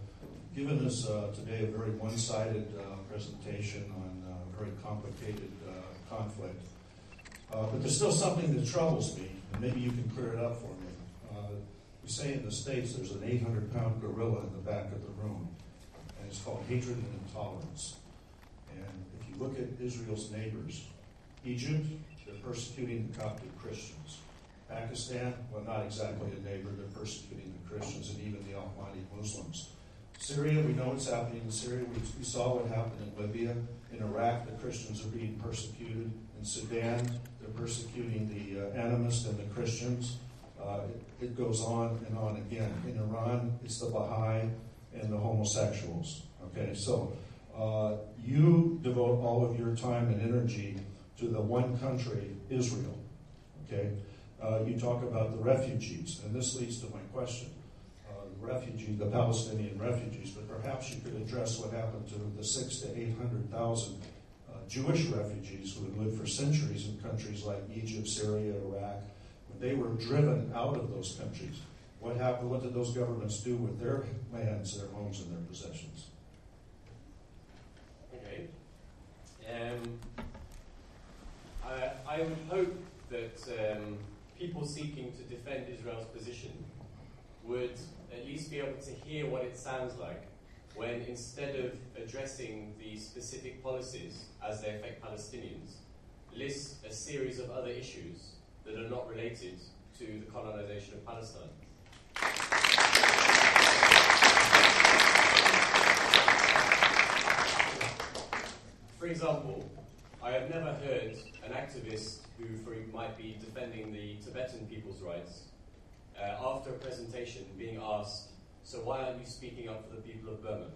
S3: Given us uh, today a very one-sided uh, presentation on uh, a very complicated uh, conflict. Uh, but there's still something that troubles me, and maybe you can clear it up for me. We say in the States there's an 800-pound gorilla in the back of the room, and it's called hatred and intolerance. And if you look at Israel's neighbors, Egypt, they're persecuting the Coptic Christians. Pakistan, well, not exactly a neighbor, they're persecuting the Christians and even the Ahmadi Muslims. Syria, we know what's happening in Syria. We, we saw what happened in Libya. In Iraq, the Christians are being persecuted. In Sudan, they're persecuting the uh, animists and the Christians. Uh, it, it goes on and on again. In Iran, it's the Baha'i and the homosexuals. Okay, so uh, you devote all of your time and energy to the one country, Israel. Okay, uh, you talk about the refugees, and this leads to my question. Uh, the Palestinian refugees, but perhaps you could address what happened to the six to eight hundred thousand uh, Jewish refugees who had lived for centuries in countries like Egypt, Syria, Iraq. When they were driven out of those countries, what happened? What did those governments do with their lands, their homes, and their possessions?
S2: Okay. Um, I, I would hope that um, people seeking to defend Israel's position would at least be able to hear what it sounds like when instead of addressing the specific policies as they affect Palestinians, list a series of other issues that are not related to the colonization of Palestine. For example, I have never heard an activist who might be defending the Tibetan people's rights uh, after a presentation being asked, So why aren't you speaking up for the people of Burma?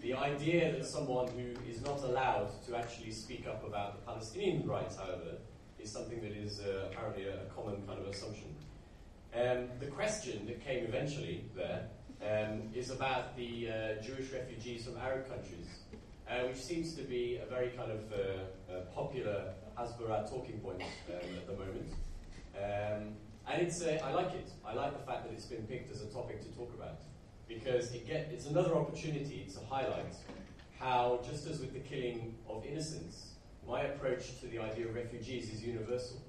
S2: The idea that someone who is not allowed to actually speak up about the Palestinian rights, however, is something that is uh, apparently a, common kind of assumption. Um, the question that came eventually there um, is about the uh, Jewish refugees from Arab countries, uh, which seems to be a very kind of uh, popular Hasbara talking point um, at the moment. And it's, uh, I like it. I like the fact that it's been picked as a topic to talk about because it get, it's another opportunity to highlight how, just as with the killing of innocents, my approach to the idea of refugees is universal.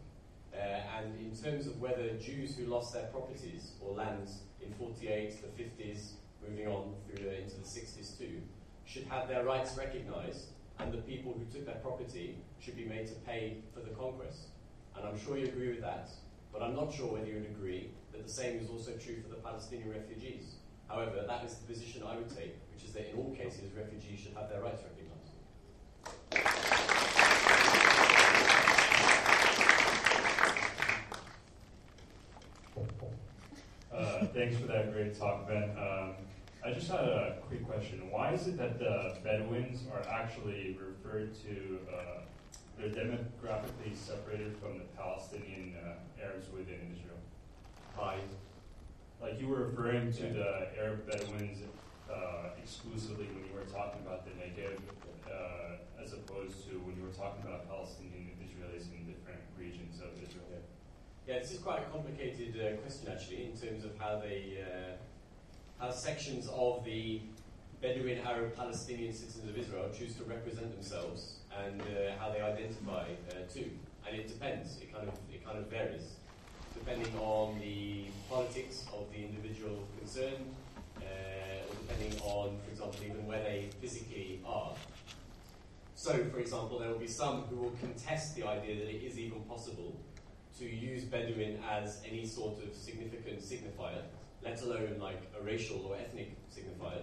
S2: Uh, and in terms of whether Jews who lost their properties or lands in 48, the 50s, moving on through the, into the 60s too, should have their rights recognized, and the people who took their property should be made to pay for the conquest. And I'm sure you agree with that, but I'm not sure whether you would agree that the same is also true for the Palestinian refugees. However, that is the position I would take, which is that in all cases, refugees should have their rights recognized.
S4: Uh, thanks for that great talk, Ben. Um, I just had a quick question. Why is it that the Bedouins are actually referred to, uh, they're demographically separated from the Palestinian uh, Arabs within Israel?
S2: By
S4: like you were referring to the Arab Bedouins uh, exclusively when you were talking about the Negev, uh, as opposed to when you were talking about Palestinian Israelis in different regions of Israel.
S2: Yeah, this is quite a complicated uh, question actually, in terms of how they, uh, how sections of the Bedouin Arab Palestinian citizens of Israel choose to represent themselves and uh, how they identify uh, too. And it depends. It kind of it kind of varies depending on the politics of the individual concerned, uh, or depending on, for example, even where they physically are. So, for example, there will be some who will contest the idea that it is even possible to use Bedouin as any sort of significant signifier, let alone like a racial or ethnic signifier,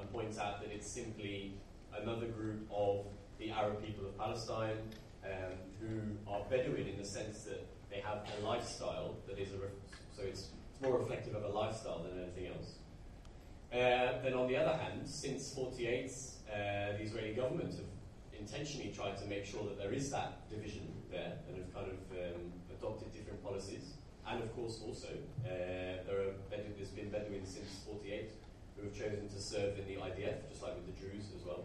S2: and point out that it's simply another group of the Arab people of Palestine um, who are Bedouin in the sense that they have a lifestyle that is a ref- so it's, more reflective of a lifestyle than anything else. Uh, then on the other hand, since 48, uh, the Israeli government have intentionally tried to make sure that there is that division there and have kind of um, adopted different policies. And of course, also, uh, there are there's been Bedouins since 48 who have chosen to serve in the IDF, just like with the Druze as well.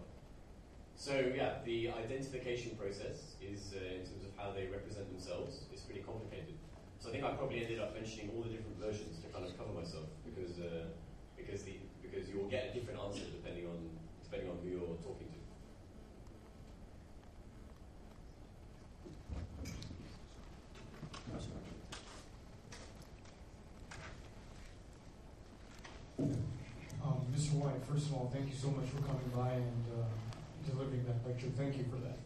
S2: So yeah, the identification process is, uh, in terms of how they represent themselves, is pretty complicated. So I think I probably ended up mentioning all the different versions to kind of cover myself because uh, because the because you will get a different answer depending on depending on who you're talking
S5: first of all, thank you so much for coming by and uh, delivering that lecture. Thank you for that.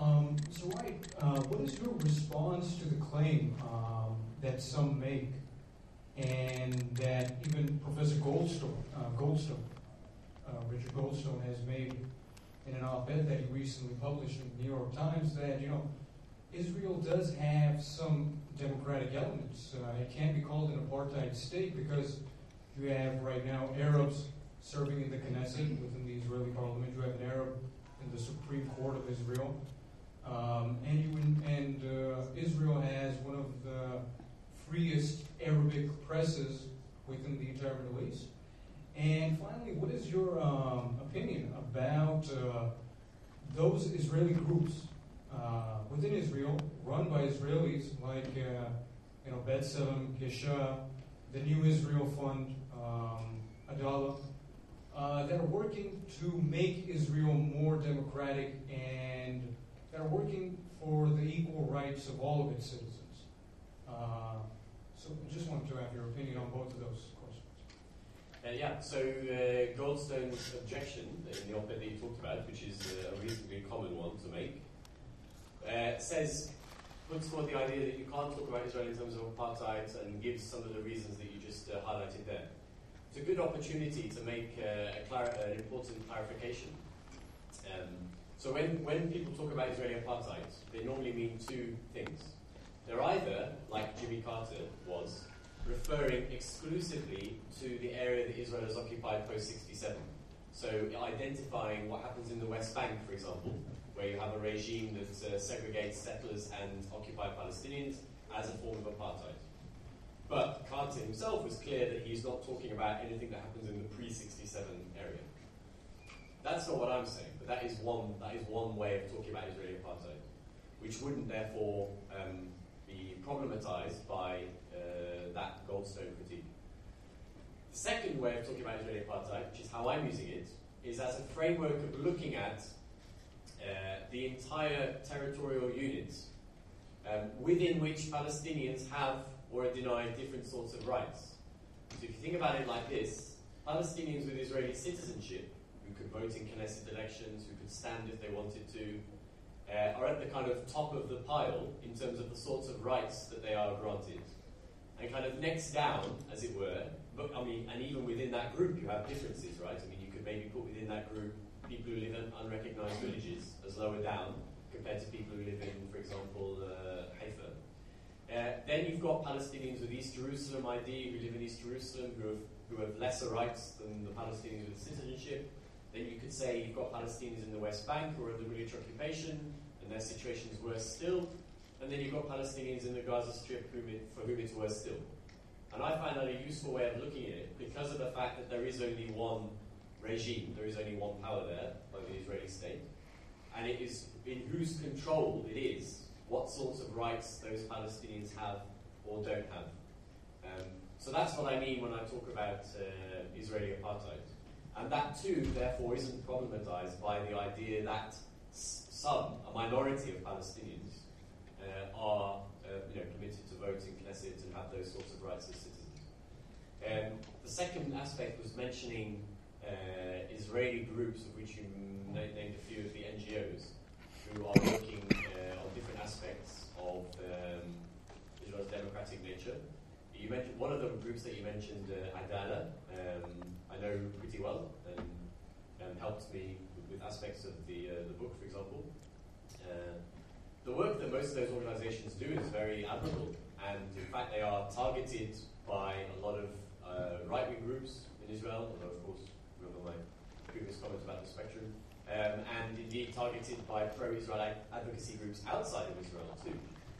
S5: Um, Mr. White, uh, what is your response to the claim um, that some make, and that even Professor Goldstone, uh, Goldstone, uh, Richard Goldstone, has made in an op-ed that he recently published in the New York Times that you know Israel does have some democratic elements. Uh, it can't be called an apartheid state because you have right now Arabs serving in the Knesset within the Israeli parliament. You have an Arab in the Supreme Court of Israel. Um, and you, and uh, Israel has one of the freest Arabic presses within the entire Middle East. And finally, what is your um, opinion about uh, those Israeli groups uh, within Israel, run by Israelis like uh, you know B'Tselem, Gisha, the New Israel Fund, um, Adalah, uh, that are working to make Israel more democratic and that are working for the equal rights of all of its citizens. Uh, so I just wanted to have your opinion on both of those questions.
S2: Uh, yeah, so uh, Goldstone's objection in the op-ed that you talked about, which is uh, a reasonably common one to make, uh, says, puts forward the idea that you can't talk about Israel in terms of apartheid and gives some of the reasons that you just highlighted there. It's a good opportunity to make uh, an important clarification. Um, so when, when people talk about Israeli apartheid, they normally mean two things. They're either, like Jimmy Carter was, referring exclusively to the area that Israel has occupied post 67. So identifying what happens in the West Bank, for example, where you have a regime that uh, segregates settlers and occupied Palestinians as a form of apartheid. But Carter himself was clear that he's not talking about anything that happens in the pre 67 area. That's not what I'm saying, but that is one, that is one way of talking about Israeli apartheid, which wouldn't therefore um, be problematized by uh, that Goldstone critique. The second way of talking about Israeli apartheid, which is how I'm using it, is as a framework of looking at uh, the entire territorial units um, within which Palestinians have or denied different sorts of rights. So if you think about it like this, Palestinians with Israeli citizenship, who could vote in Knesset elections, who could stand if they wanted to, uh, are at the kind of top of the pile in terms of the sorts of rights that they are granted. And kind of next down, as it were, but I mean, and even within that group, you have differences, right? I mean, you could maybe put within that group people who live in unrecognized villages as lower down compared to people who live in, for example, uh, Haifa. Uh, then you've got Palestinians with East Jerusalem ID who live in East Jerusalem who have, who have lesser rights than the Palestinians with citizenship. Then you could say you've got Palestinians in the West Bank who are under military occupation and their situation is worse still. And then you've got Palestinians in the Gaza Strip whom it, for whom it's worse still. And I find that a useful way of looking at it because of the fact that there is only one regime, there is only one power there by the Israeli state, and it is in whose control it is what sorts of rights those Palestinians have or don't have. Um, so that's what I mean when I talk about uh, Israeli apartheid. And that too, therefore, isn't problematized by the idea that some, a minority of Palestinians, uh, are uh, you know, committed to voting in Knesset and have those sorts of rights as citizens. Um, the second aspect was mentioning uh, Israeli groups, of which you named a few of the NGOs, who are working uh, aspects of um, Israel's democratic nature. You mentioned one of the groups that you mentioned, uh, Adalah. Um, I know pretty well and, and helped me with aspects of the uh, the book, for example. Uh, the work that most of those organizations do is very admirable, and in fact, they are targeted by a lot of uh, right wing groups in Israel, although, of course, remember my previous comments about the spectrum, um, and indeed targeted by pro Israel advocacy groups outside of Israel, too.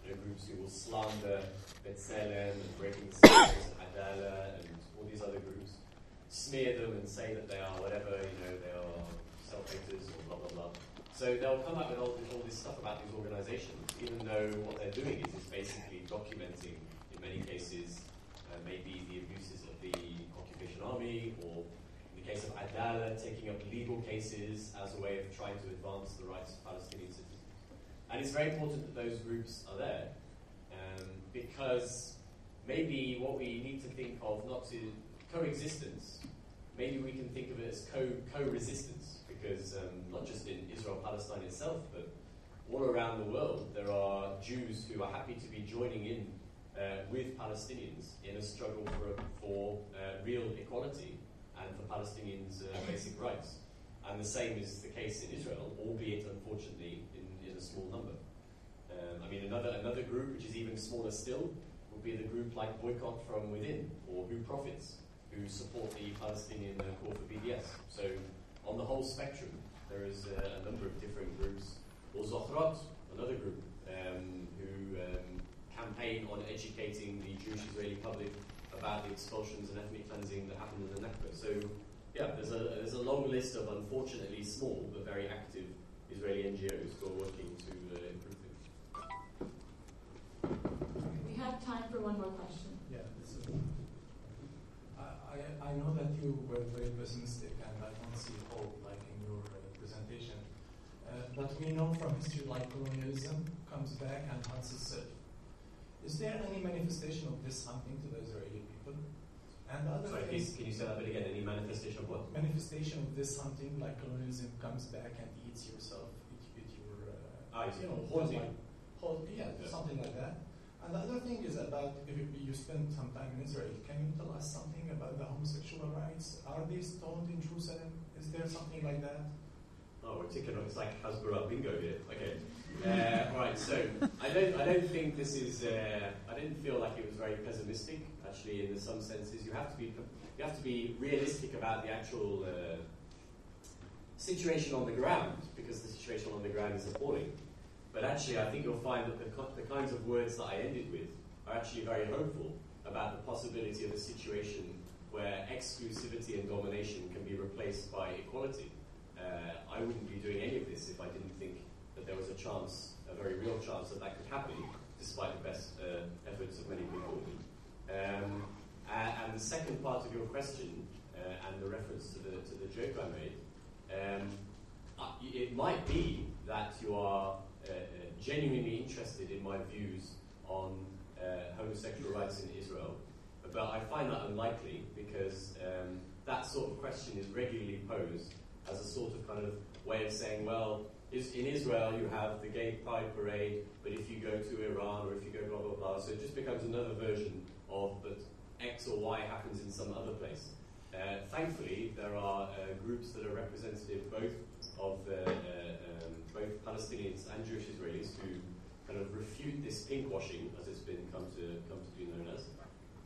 S2: You know, groups who will slander B'Tselem and Breaking the Silence and Adalah and all these other groups, smear them and say that they are whatever, you know, they are self haters or blah, blah, blah. So they'll come up with all, all this stuff about these organizations, even though what they're doing is, is basically documenting, in many cases, uh, maybe the abuses of the occupation army, or case of Adalah, taking up legal cases as a way of trying to advance the rights of Palestinian citizens. And it's very important that those groups are there, um, because maybe what we need to think of, not to coexistence, maybe we can think of it as co co-resistance because um, not just in Israel Palestine itself, but all around the world, there are Jews who are happy to be joining in uh, with Palestinians in a struggle for, for uh, real equality and for Palestinians' uh, basic rights. And the same is the case in Israel, albeit unfortunately in, in a small number. Um, I mean, another, another group, which is even smaller still, would be the group like Boycott from Within or Who Profits, who support the Palestinian uh, call for BDS. So on the whole spectrum, there is uh, a number of different groups. Or Zochrot, another group, um, who um, campaign on educating the Jewish Israeli public about the expulsions and ethnic cleansing that happened in the Nakba. So, yeah, there's a, there's a long list of unfortunately small but very active Israeli NGOs who are working to uh, improve things.
S1: We have time for one more question.
S6: Yeah, this is, I, I, I know that you were very pessimistic and I don't see hope like in your uh, presentation. Uh, but we know from history like colonialism comes back and hunts itself. Is there any manifestation of this hunting to the Israeli people? And the other
S2: Sorry, can you say that bit again? Any manifestation of what?
S6: manifestation of this hunting like colonialism comes back and eats yourself, eat, eat your, uh,
S2: Ah,
S6: you know,
S2: Haunting.
S6: like, hold, yeah,
S2: Yeah.
S6: something like that. And the other thing is about if you- spend some time in Israel, can you tell us something about the homosexual rights? Are they stoned in Jerusalem? Is there something like that?
S2: Oh, we're ticking. It's like Hasbara bingo here. Okay. Uh, all right. So I don't. I don't think this is. Uh, I didn't feel like it was very pessimistic. Actually, in some senses, you have to be. You have to be realistic about the actual uh, situation on the ground because the situation on the ground is appalling. But actually, I think you'll find that the, the kinds of words that I ended with are actually very hopeful about the possibility of a situation where exclusivity and domination can be replaced by equality. Uh, I wouldn't be doing any of this if I didn't think that there was a chance, a very real chance that that could happen, despite the best uh, efforts of many people. Um, and the second part of your question, uh, and the reference to the, to the joke I made, um, it might be that you are uh, uh, genuinely interested in my views on uh, homosexual rights in Israel, but I find that unlikely because um, that sort of question is regularly posed as a sort of kind of way of saying, well, is, in Israel you have the gay pride parade, but if you go to Iran or if you go blah blah blah, so it just becomes another version of that X or Y happens in some other place. Uh, thankfully, there are uh, groups that are representative both of uh, uh, um, both Palestinians and Jewish Israelis who kind of refute this pinkwashing, as it's been come to come to be known as,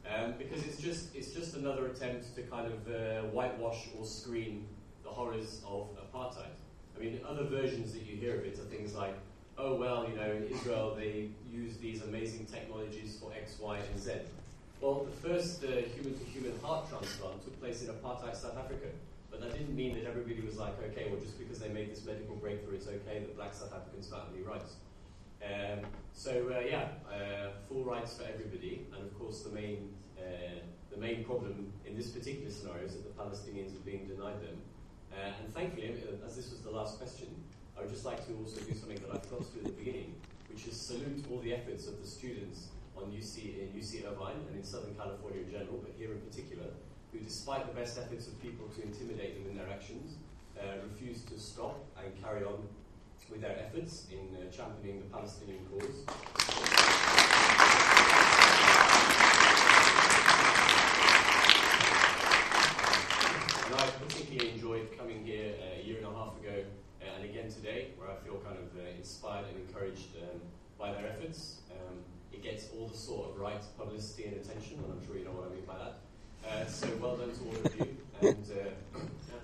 S2: um, because it's just it's just another attempt to kind of uh, whitewash or screen the horrors of apartheid. I mean, other versions that you hear of it are things like, oh well, you know, in Israel they use these amazing technologies for X, Y, and Z. Well, the first uh, human-to-human heart transplant took place in apartheid South Africa, but that didn't mean that everybody was like, okay, well, just because they made this medical breakthrough, it's okay that black South Africans have any rights. Um, so uh, yeah, uh, full rights for everybody, and of course the main uh, the main problem in this particular scenario is that the Palestinians are being denied them. Uh, and thankfully, uh, as this was the last question, I would just like to also do something that I forgot to do at the beginning, which is salute all the efforts of the students on UC in UC Irvine and in Southern California in general, but here in particular, who, despite the best efforts of people to intimidate them in their actions, uh, refuse to stop and carry on with their efforts in uh, championing the Palestinian cause. And I particularly enjoyed coming here uh, a year and a half ago uh, and again today, where I feel kind of uh, inspired and encouraged um, by their efforts. Um, it gets all the sort of right publicity and attention, and I'm sure you know what I mean by that. Uh, so well done to all of you, and uh, yeah,